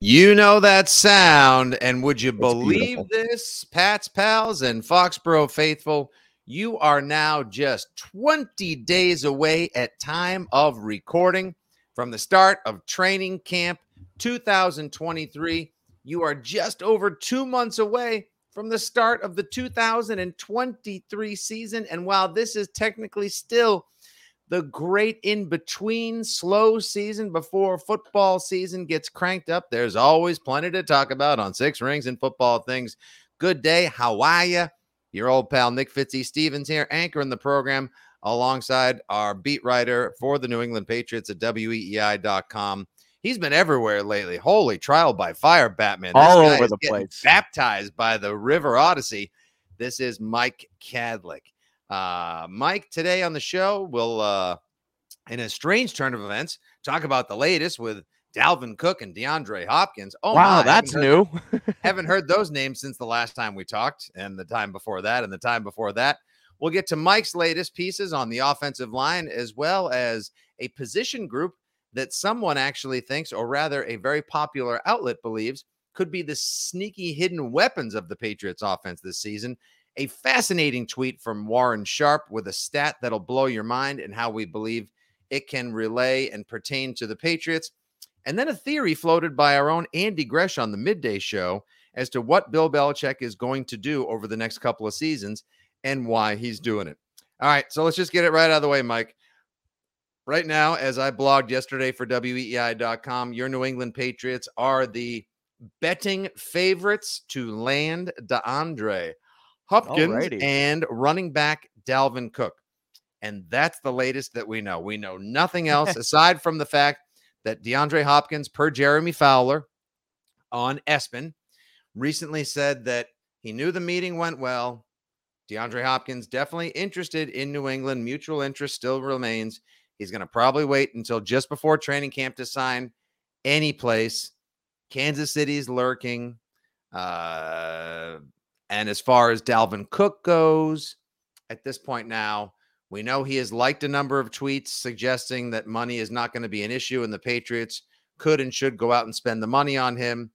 You know that sound, and would you It's believe beautiful. this, Pat's pals and Foxborough faithful? You are now just 20 days away at time of recording from the start of training camp 2023. You are just over two months away from the start of the 2023 season. And while this is technically still the great in between slow season before football season gets cranked up. There's always plenty to talk about on Six Rings and Football Things. Good day. How are you? Your old pal Nick Fitzy Stevens here, anchoring the program alongside our beat writer for the New England Patriots at WEEI.com. He's been everywhere lately. Holy trial by fire, Batman. This All over the place. Baptized by the River Audacy. This is Mike Kadlick. Uh, Mike, today on the show, we'll, uh, in a strange turn of events, talk about the latest with Dalvin Cook and DeAndre Hopkins. Oh, wow, my, that's haven't heard- new. haven't heard those names since the last time we talked, and the time before that, and the time before that. We'll get to Mike's latest pieces on the offensive line, as well as a position group that someone actually thinks, or rather, a very popular outlet believes, could be the sneaky hidden weapons of the Patriots offense this season. A fascinating tweet from Warren Sharp with a stat that'll blow your mind and how we believe it can relay and pertain to the Patriots. And then a theory floated by our own Andy Gresh on the midday show as to what Bill Belichick is going to do over the next couple of seasons and why he's doing it. All right, so let's just get it right out of the way, Mike. Right now, as I blogged yesterday for WEEI.com, your New England Patriots are the betting favorites to land DeAndre Hopkins Alrighty. and running back Dalvin Cook. And that's the latest that we know. We know nothing else aside from the fact that DeAndre Hopkins, per Jeremy Fowler on ESPN, recently said that he knew the meeting went well. DeAndre Hopkins definitely interested in New England. Mutual interest still remains. He's going to probably wait until just before training camp to sign any place. Kansas City's lurking. Uh, and as far as Dalvin Cook goes, at this point now, we know he has liked a number of tweets suggesting that money is not going to be an issue and the Patriots could and should go out and spend the money on him.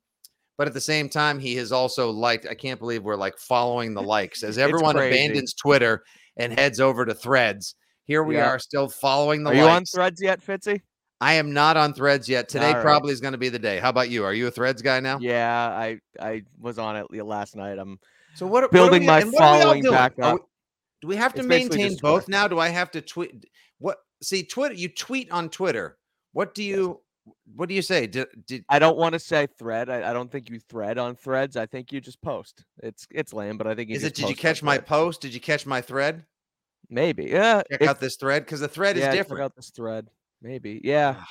But at the same time, he has also liked, I can't believe we're like following the likes as everyone abandons Twitter and heads over to threads. Here we Yeah. are still following the Are you on threads yet, Fitzy? I am not on threads yet. Today right. probably is going to be the day. How about you? Are you a threads guy now? Yeah, I I was on it last night. I'm So what Building my what are we all following back up. we- do we have to It's maintain both now? Do I have to tweet? What? See, Twitter. You tweet on Twitter. What do you? What do you say? Did, did I don't want to say thread. I, I don't think you thread on threads. I think you just post. It's it's lame, but I think you is it? Did you catch my thread. post? Did you catch my thread? Maybe. Yeah. Check if- out this thread because the thread yeah, is check different. out this thread. Maybe. Yeah. Ah.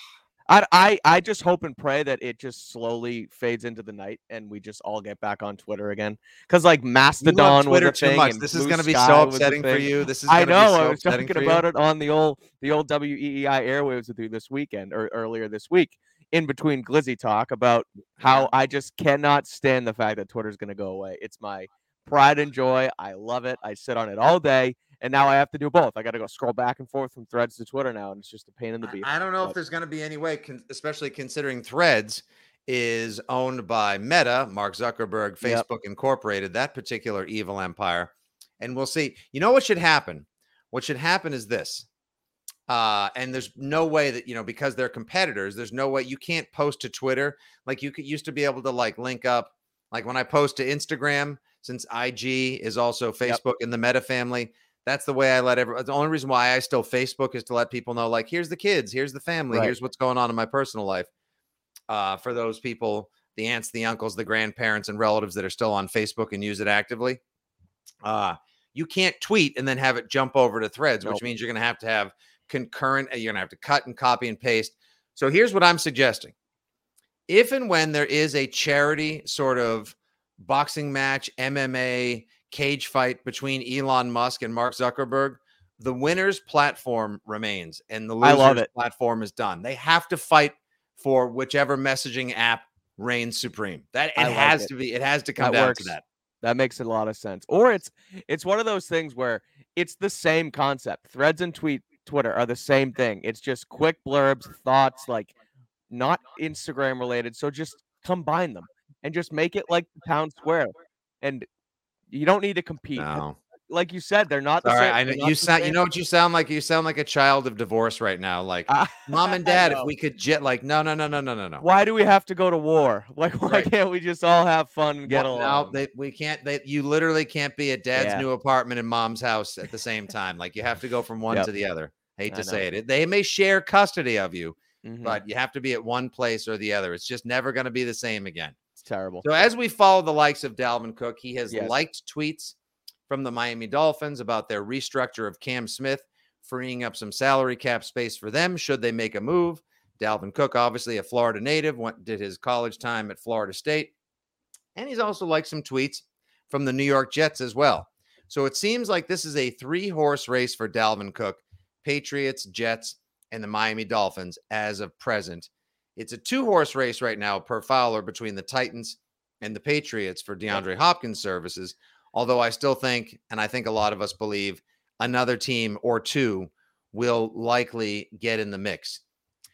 I, I I just hope and pray that it just slowly fades into the night and we just all get back on Twitter again. Because like Mastodon Twitter was a too much. This is going to be so upsetting for you. This is. I know. so I was talking about it on the old the old WEEI airwaves with you this weekend or earlier this week in between Glizzy talk about how I just cannot stand the fact that Twitter's going to go away. It's my pride and joy. I love it. I sit on it all day, and now I have to do both. I got to go scroll back and forth from Threads to Twitter now, and it's just a pain in the beef. I don't know if there's going to be any way, con- especially considering Threads is owned by Meta, Mark Zuckerberg, Yep. Facebook Incorporated, that particular evil empire. And we'll see. You know what should happen? What should happen is this. Uh, and there's no way that, you know, because they're competitors, there's no way you can't post to Twitter. Like you could used to be able to like link up, like when I post to Instagram, since IG is also Facebook in the Meta family. That's the way I let everyone. The only reason why I still Facebook is to let people know, like, here's the kids, here's the family, Right. here's what's going on in my personal life. Uh, for those people, the aunts, the uncles, the grandparents, and relatives that are still on Facebook and use it actively, uh, you can't tweet and then have it jump over to Threads, which means you're going to have to have concurrent. uh, You're going to have to cut and copy and paste. So here's what I'm suggesting: if and when there is a charity sort of boxing match, MMA cage fight between Elon Musk and Mark Zuckerberg, the winner's platform remains and the I loser's love it. platform is done. They have to fight for whichever messaging app reigns supreme. That it has it. to be. It has to come That down works. to that. That makes a lot of sense. Or it's it's one of those things where it's the same concept. Threads and tweet Twitter are the same thing. It's just quick blurbs, thoughts, like not Instagram related. So just combine them and just make it like the town square. And you don't need to compete. No. Like you said, they're not the Sorry, know not you the sound. You know what you sound like? You sound like a child of divorce right now. Like Ah, mom and dad, if we could jet, like no, no, no, no, no, no, no. Why do we have to go to war? Like, why Right. can't we just all have fun and get Well, along? No, they, we can't. They, you literally can't be at dad's Yeah. new apartment and mom's house at the same time. Like you have to go from one Yep. to the other. Hate I to know. say it. They may share custody of you, Mhm. but you have to be at one place or the other. It's just never going to be the same again. Terrible. So as we follow the likes of Dalvin Cook, he has Yes. liked tweets from the Miami Dolphins about their restructure of Cam Smith, freeing up some salary cap space for them should they make a move. Dalvin Cook, obviously a Florida native, went did his college time at Florida State, and he's also liked some tweets from the New York Jets as well. So it seems like this is a three-horse race for Dalvin Cook: Patriots, Jets, and the Miami Dolphins as of present. It's a two-horse race right now per Fowler between the Titans and the Patriots for DeAndre Hopkins services. Although I still think, and I think a lot of us believe, another team or two will likely get in the mix.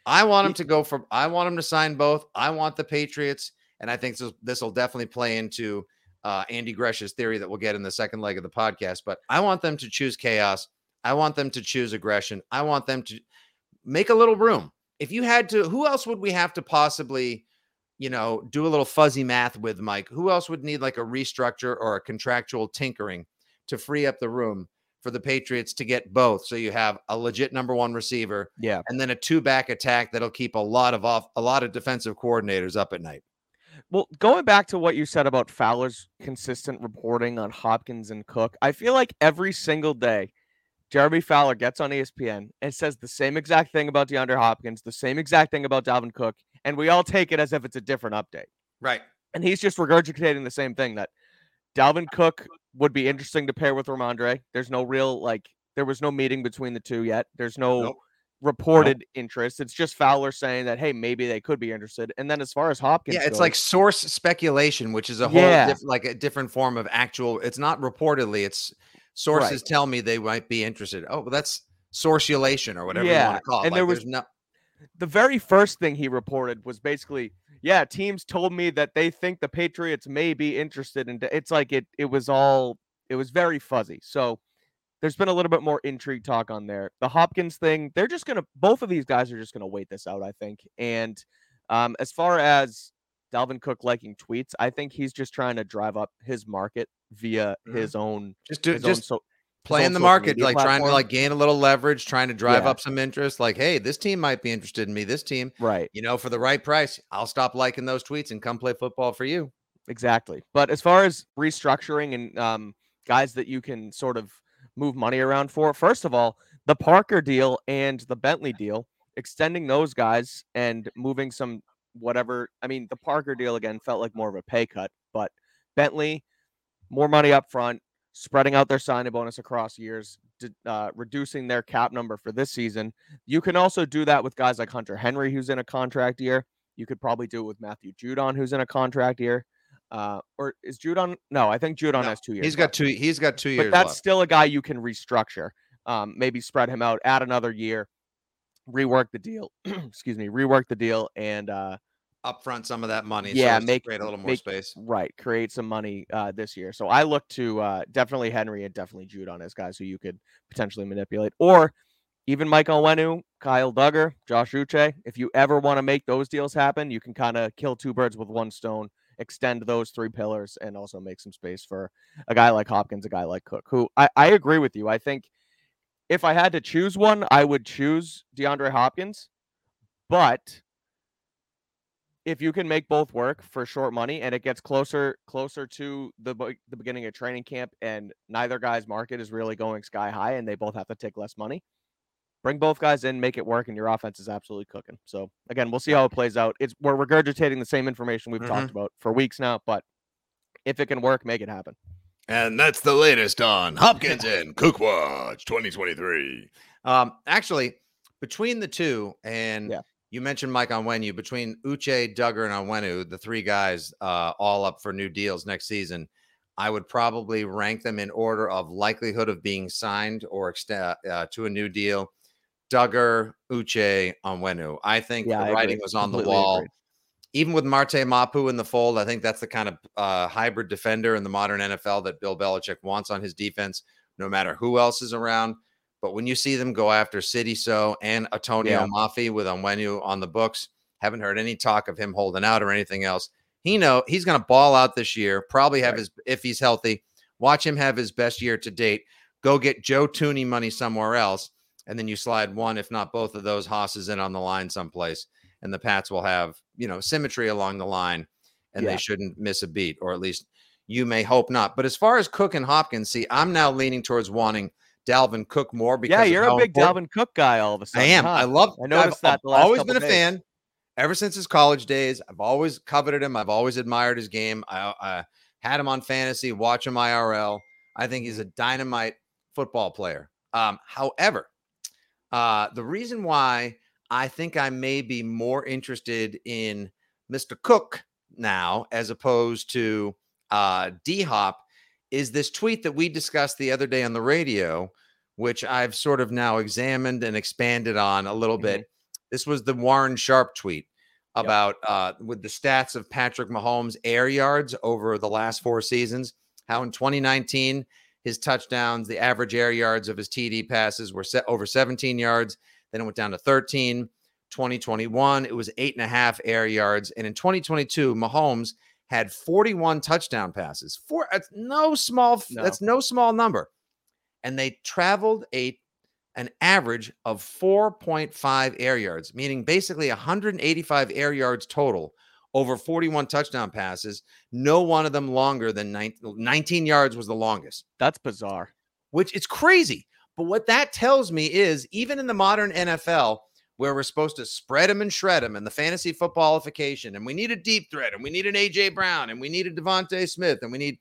I want him to go for. I want him to sign both. I want the Patriots, and I think this will definitely play into uh, Andy Gresh's theory that we'll get in the second leg of the podcast. But I want them to choose chaos. I want them to choose aggression. I want them to make a little room. If you had to, who else would we have to possibly, you know, do a little fuzzy math with, Mike? Who else would need like a restructure or a contractual tinkering to free up the room for the Patriots to get both? So you have a legit number one receiver Yeah. and then a two back attack that'll keep a lot of off a lot of defensive coordinators up at night. Well, going back to what you said about Fowler's consistent reporting on Hopkins and Cook, I feel like every single day, Jeremy Fowler gets on ESPN and says the same exact thing about DeAndre Hopkins, the same exact thing about Dalvin Cook, and we all take it as if it's a different update. Right. And he's just regurgitating the same thing that Dalvin Cook would be interesting to pair with Rhamondre. There's no real like there was no meeting between the two yet. There's no Nope. reported interest. It's just Fowler saying that hey, maybe they could be interested. And then as far as Hopkins, Yeah, it's goes- like source speculation, which is a whole Yeah. diff- like a different form of actual. It's not reportedly. It's sources tell me they might be interested. Oh, well, that's sourceulation or whatever you want to call it. and Like, there was- no. the very first thing he reported was basically, yeah, teams told me that they think the Patriots may be interested in. It's like it it was all it was very fuzzy. So there's been a little bit more intrigue talk on there. The Hopkins thing, they're just gonna both of these guys are just gonna wait this out, I think. And um, as far as Dalvin Cook liking tweets, I think he's just trying to drive up his market via Mhm. his own Just do his just own so playing the market, like trying to like gain a little leverage, trying to drive Yeah. up some interest. Like, hey, this team might be interested in me. This team, right. you know, for the right price, I'll stop liking those tweets and come play football for you. Exactly. But as far as restructuring and um, guys that you can sort of move money around for, first of all, the Parker deal and the Bentley deal, extending those guys and moving some whatever. I mean, the Parker deal again felt like more of a pay cut, but Bentley, more money up front, spreading out their signing bonus across years, uh, reducing their cap number for this season. You can also do that with guys like Hunter Henry, who's in a contract year. You could probably do it with Matthew Judon, who's in a contract year. Uh, or is Judon? No, I think Judon No, has two years. He's got left. two. He's got two years. but that's left. still a guy you can restructure. Um, maybe spread him out, add another year, rework the deal. excuse me, rework the deal, and uh, upfront some of that money. Yeah, so make- create a little more make- space. right create some money uh, this year. So I look to uh, definitely Henry and definitely Judon as guys who you could potentially manipulate, or even Mike Onwenu, Kyle Dugger, Josh Uche. If you ever want to make those deals happen, you can kind of kill two birds with one stone. Extend those three pillars and also make some space for a guy like Hopkins, a guy like Cook, who I, I agree with you. I think if I had to choose one, I would choose DeAndre Hopkins. But if you can make both work for short money and it gets closer closer to the the beginning of training camp and neither guy's market is really going sky high and they both have to take less money, bring both guys in, make it work, and your offense is absolutely cooking. So again, we'll see how it plays out. It's we're regurgitating the same information we've mm-hmm. talked about for weeks now, but if it can work, make it happen. And that's the latest on Hopkins and Cook Watch 2023. Um, actually, between the two, and Yeah. you mentioned Mike Onwenu, between Uche, Dugger, and Onwenu, the three guys uh, all up for new deals next season, I would probably rank them in order of likelihood of being signed or extend uh, to a new deal. Dugger, Uche, Onwenu. I think Yeah, I the agree. writing was on the wall agreed. Even with Marte Mapu in the fold, I think that's the kind of uh, hybrid defender in the modern NFL that Bill Belichick wants on his defense, no matter who else is around. But when you see them go after Sidy Sow and Atonio Yeah. Mafi with Onwenu on the books, haven't heard any talk of him holding out or anything else. He know he's going to ball out this year. Probably have Right. his if he's healthy. Watch him have his best year to date. Go get Joe Thuney money somewhere else, and then you slide one, if not both of those hosses in on the line someplace and the Pats will have, you know, symmetry along the line and Yeah. they shouldn't miss a beat, or at least you may hope not. But as far as Cook and Hopkins, see, I'm now leaning towards wanting Dalvin Cook more because Yeah, you're a big important- Dalvin Cook guy all of a sudden. I am. huh? I love. I noticed I've, that always been a days. fan ever since his college days. I've always coveted him. I've always admired his game. I, I had him on fantasy, watch him IRL. I think he's a dynamite football player. Um, however, uh, the reason why I think I may be more interested in Mr. Cook now as opposed to uh, D Hop is this tweet that we discussed the other day on the radio, which I've sort of now examined and expanded on a little bit. This was the Warren Sharp tweet about uh, with the stats of Patrick Mahomes' air yards over the last four seasons. How in 2019 his touchdowns, the average air yards of his TD passes were set over 17 yards. Then it went down to 13. 2021, it was eight and a half air yards. And in 2022, Mahomes had 41 touchdown passes. Four, that's no small, No. that's no small number. And they traveled a an average of 4.5 air yards, meaning basically 185 air yards total over 41 touchdown passes. No one of them longer than nine- 19 yards was the longest That's bizarre. which it's crazy. But what that tells me is even in the modern NFL, where we're supposed to spread them and shred them, and the fantasy footballification, and we need a deep threat, and we need an AJ Brown, and we need a DeVonta Smith, and we need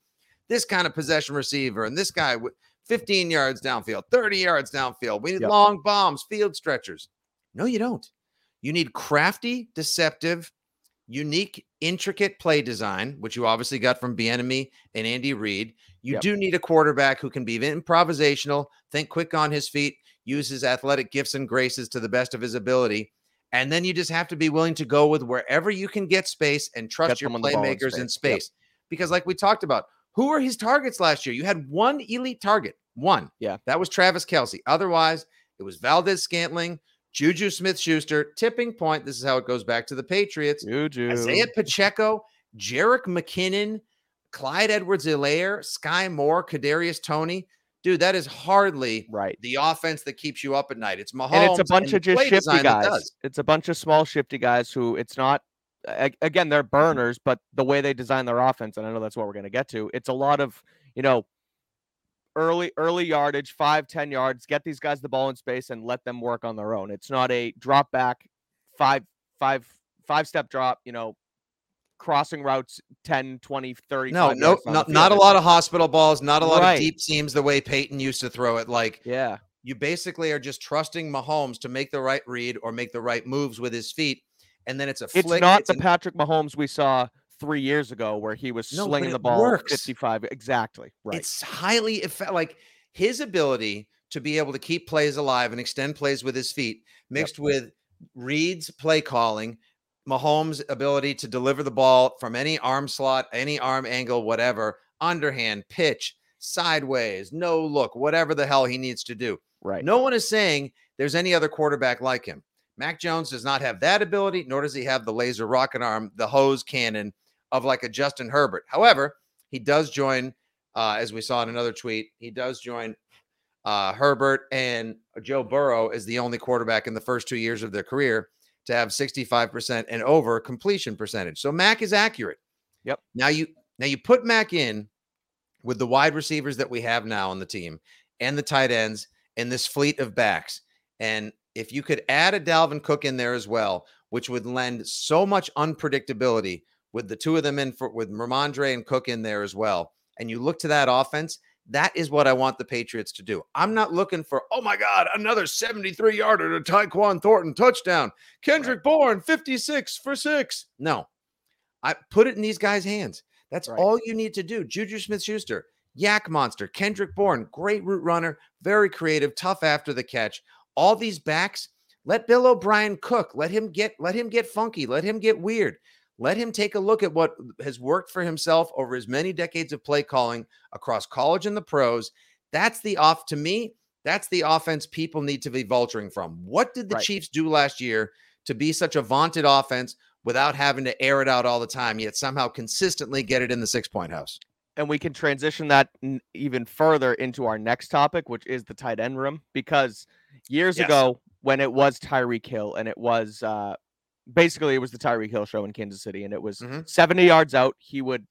this kind of possession receiver, and this guy with 15 yards downfield, 30 yards downfield. We need Yep. long bombs, field stretchers. No, you don't. You need crafty, deceptive, unique, intricate play design, which you obviously got from Bieniemy and Andy Reid. You Yep. do need a quarterback who can be improvisational, think quick on his feet, use his athletic gifts and graces to the best of his ability. And then you just have to be willing to go with wherever you can get space and trust your someone the in playmakers in space. Yep. Because, like we talked about, who were his targets last year? You had one elite target, one. Yeah. That was Travis Kelce. Otherwise, it was Valdes-Scantling, Juju Smith Schuster, tipping point. This is how it goes back to the Patriots. Juju. Isaiah Pacheco, Jerick McKinnon, Clyde Edwards-Helaire, Sky Moore, Kadarius Toney, dude, that is hardly Right. the offense that keeps you up at night. It's Mahomes and it's a bunch of just shifty guys. It's a bunch of small shifty guys who it's not again they're burners, but the way they design their offense, and I know that's what we're going to get to. It's a lot of you know early early yardage, five ten yards. Get these guys the ball in space and let them work on their own. It's not a drop back, five five five step drop. You know. Crossing routes 10, 20, 30. No, no, not, not a lot of hospital balls, not a lot Right. of deep seams the way Peyton used to throw it. Like Yeah. you basically are just trusting Mahomes to make the right read or make the right moves with his feet. And then it's a It's not it's the an- Patrick Mahomes we saw three years ago where he was No, slinging the ball works. 55. Exactly. Right. It's highly effe- like his ability to be able to keep plays alive and extend plays with his feet, mixed with Reid's play calling, Mahomes' ability to deliver the ball from any arm slot, any arm angle, whatever, underhand, pitch, sideways, no look, whatever the hell he needs to do. right. No one is saying there's any other quarterback like him. Mac Jones does not have that ability, nor does he have the laser rocket arm, the hose cannon of like a Justin Herbert. However, he does join, uh, as we saw in another tweet, he does join uh, Herbert and Joe Burrow as the only quarterback in the first two years of their career to have 65% and over completion percentage. So Mac is accurate. Yep. Now you now you put Mac in with the wide receivers that we have now on the team and the tight ends and this fleet of backs. And if you could add a Dalvin Cook in there as well, which would lend so much unpredictability with the two of them in for with Rhamondre and Cook in there as well. And you look to that offense, that is what I want the Patriots to do. I'm not looking for, oh my God, another 73 yarder to Tyquan Thornton touchdown. Kendrick Bourne, 56 for six. No, I put it in these guys' hands. That's Right. all you need to do. Juju Smith Schuster, YAC Monster, Kendrick Bourne, great route runner, very creative, tough after the catch. All these backs, let Bill O'Brien cook. Let him get let him get funky. Let him get weird. Let him take a look at what has worked for himself over his many decades of play calling across college and the pros. That's the off to me. That's the offense people need to be vulturing from. What did the Right. Chiefs do last year to be such a vaunted offense without having to air it out all the time, yet somehow consistently get it in the six point house? and we can transition that n- even further into our next topic, which is the tight end room. Because years Yes. ago, when it was Tyreek Hill and it was uh, basically it was the Tyreek Hill show in Kansas City, and it was Mhm. 70 yards out, he would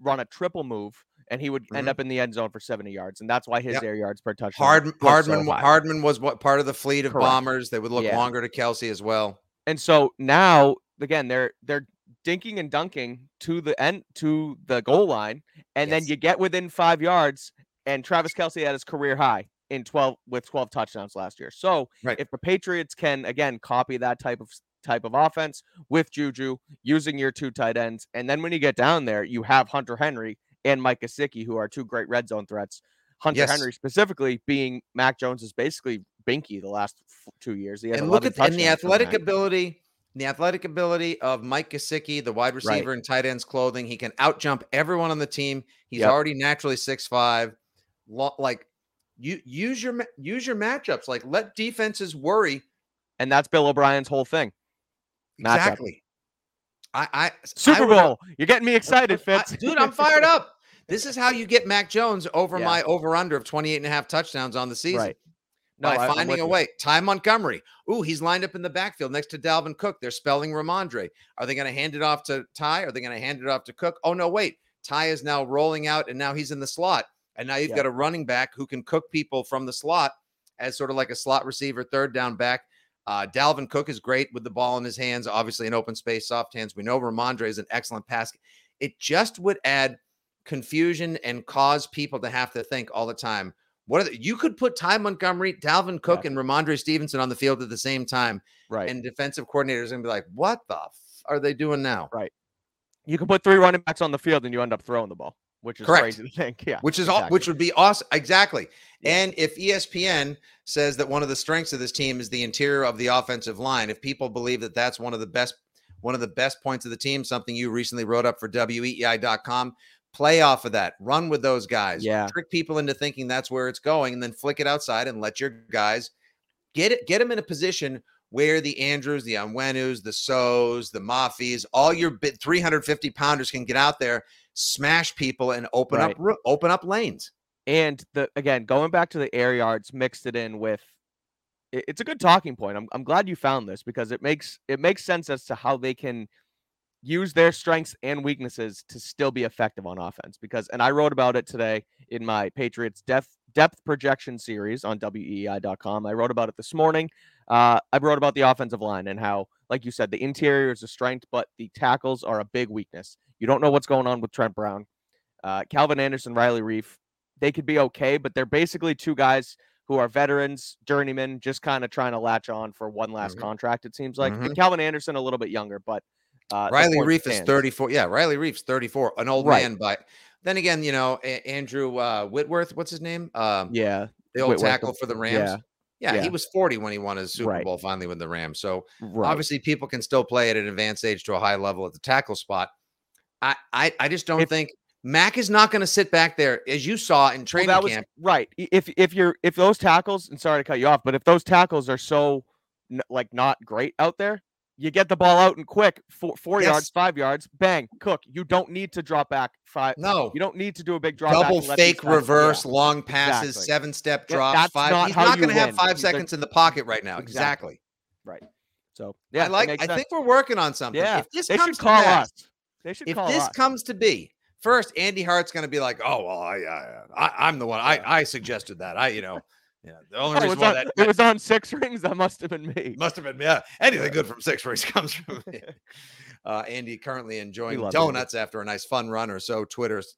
run a triple move and he would end Mhm. up in the end zone for 70 yards, and that's why his Yep. air yards per touchdown. Hard, was so Hardman. Hardman was what part of the fleet of Correct. bombers. They would look Yeah. longer to Kelce as well. And so now again they're they're dinking and dunking to the end to the goal line, and then you get within five yards, and Travis Kelce had his career high in 12 with 12 touchdowns last year. So Right. if the Patriots can again copy that type of type of offense with Juju using your two tight ends, and then when you get down there, you have Hunter Henry and Mike Gesicki, who are two great red zone threats. Hunter Yes. Henry specifically being Mac Jones is basically binky the last two years. He has and look 11 at and the athletic ability, the athletic ability of Mike Gesicki, the wide receiver in tight ends clothing. He can out jump everyone on the team. He's Yep. already naturally six five. Like you use your use your matchups. Like let defenses worry. and that's Bill O'Brien's whole thing. Matchup. Exactly. I, I Super I Bowl. You're getting me excited, I- Fitz. dude, I'm fired up. This is how you get Mac Jones over Yeah. my over under of 28 and a half touchdowns on the season. Right. No, by I- finding a you. way. Ty Montgomery. Ooh, he's lined up in the backfield next to Dalvin Cook. They're spelling Rhamondre. Are they going to hand it off to Ty? Are they going to hand it off to Cook? Oh, no, wait. Ty is now rolling out and now he's in the slot. And now you've Yeah. got a running back who can cook people from the slot as sort of like a slot receiver, third down back. Uh, Dalvin Cook is great with the ball in his hands, obviously in open space, soft hands. We know Rhamondre is an excellent pass. It just would add confusion and cause people to have to think all the time. What are the, you could put Ty Montgomery, Dalvin Cook, Yeah. and Rhamondre Stevenson on the field at the same time, Right. and defensive coordinators gonna be like, "What the f- are they doing now?" Right. You can put three running backs on the field and you end up throwing the ball, which is Correct. crazy to think. Yeah. which is all which would be awesome exactly. And if espn says that one of the strengths of this team is the interior of the offensive line if people believe that that's one of the best one of the best points of the team something you recently wrote up for weei.com play off of that run with those guys Yeah. trick people into thinking that's where it's going and then flick it outside and let your guys get it get them in a position where the Andrews, the Onwenus, the Sow's, the Mafis, all your bit 350 pounders can get out there, smash people, and open up Right. ro- open up lanes. And the again, going back to the air yards, mixed it in with it's a good talking point. I'm I'm glad you found this because it makes it makes sense as to how they can use their strengths and weaknesses to still be effective on offense. Because and I wrote about it today in my Patriots depth depth projection series on weei.com. I wrote about it this morning. Uh, I wrote about the offensive line and how, like you said, the interior is a strength, but the tackles are a big weakness. You don't know what's going on with Trent Brown. Uh, Calvin Anderson, Riley Reiff, they could be okay, but they're basically two guys who are veterans, journeymen, just kind of trying to latch on for one last mm-hmm. contract. It seems like mm-hmm. Calvin Anderson a little bit younger, but uh, Riley stands. is 34. Yeah, Riley Reiff's 34, an old right. man. But then again, you know, a- Andrew uh, Whitworth, what's his name? Um, yeah, the old Whitworth, tackle for the Rams. Yeah. Yeah, yeah, he was 40 when he won his Super right. Bowl finally with the Rams. So right. obviously people can still play at an advanced age to a high level at the tackle spot. I I, I just don't if, think Mac is not going to sit back there, as you saw in training well, camp. Was, right. If if you're if those tackles, and sorry to cut you off, but if those tackles are so like not great out there, you get the ball out and quick, four, four yes. yards, five yards, bang, cook. You don't need to drop back five. No, you don't need to do a big drop. Double fake reverse, yeah. long passes, exactly. seven step drops. Yeah, five. Not He's not going to have five seconds in the pocket right now. Exactly. exactly. Right. So yeah, I like. I think we're working on something. Yeah, if this they should call pass, us. They should. If this us. comes to be, First, Andy Hart's going to be like, "Oh well, I, I, I am the one. I, I suggested that. I, you know, yeah. The only oh, reason why on, that it was on six rings. That must have been me. Must have been me. yeah. Anything good from six rings comes from me. Uh, Andy currently enjoying donuts it. after a nice fun run or so. Twitter's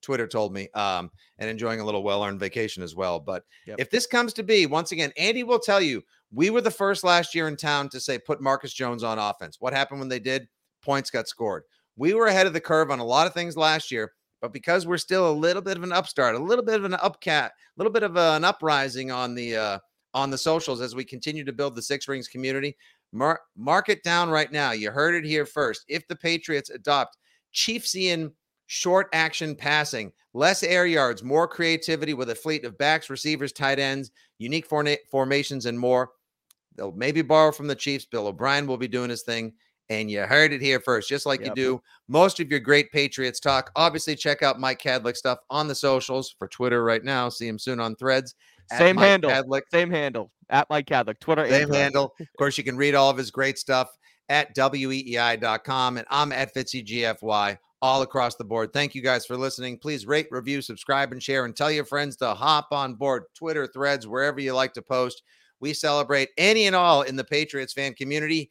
Twitter told me, um, and enjoying a little well-earned vacation as well. But yep. if this comes to be, once again, Andy will tell you, we were the first last year in town to say put Marcus Jones on offense. What happened when they did? Points got scored. We were ahead of the curve on a lot of things last year. But because we're still a little bit of an upstart, a little bit of an upcat, a little bit of an uprising on the uh, on the socials as we continue to build the Six Rings community, mark, mark it down right now. You heard it here first. If the Patriots adopt Chiefsian short action passing, less air yards, more creativity with a fleet of backs, receivers, tight ends, unique formations, and more. They'll maybe borrow from the Chiefs. Bill O'Brien will be doing his thing and you heard it here first, just like yep. you do most of your great Patriots talk. Obviously, check out Mike Kadlick stuff on the socials for Twitter right now. See him soon on threads. Same handle. Kadlick. Same handle at Mike Kadlick. Twitter. Same handle. Of course, you can read all of his great stuff at weei.com. And I'm at FitzyGFY all across the board. Thank you guys for listening. Please rate, review, subscribe, and share, and tell your friends to hop on board Twitter, threads, wherever you like to post. We celebrate any and all in the Patriots fan community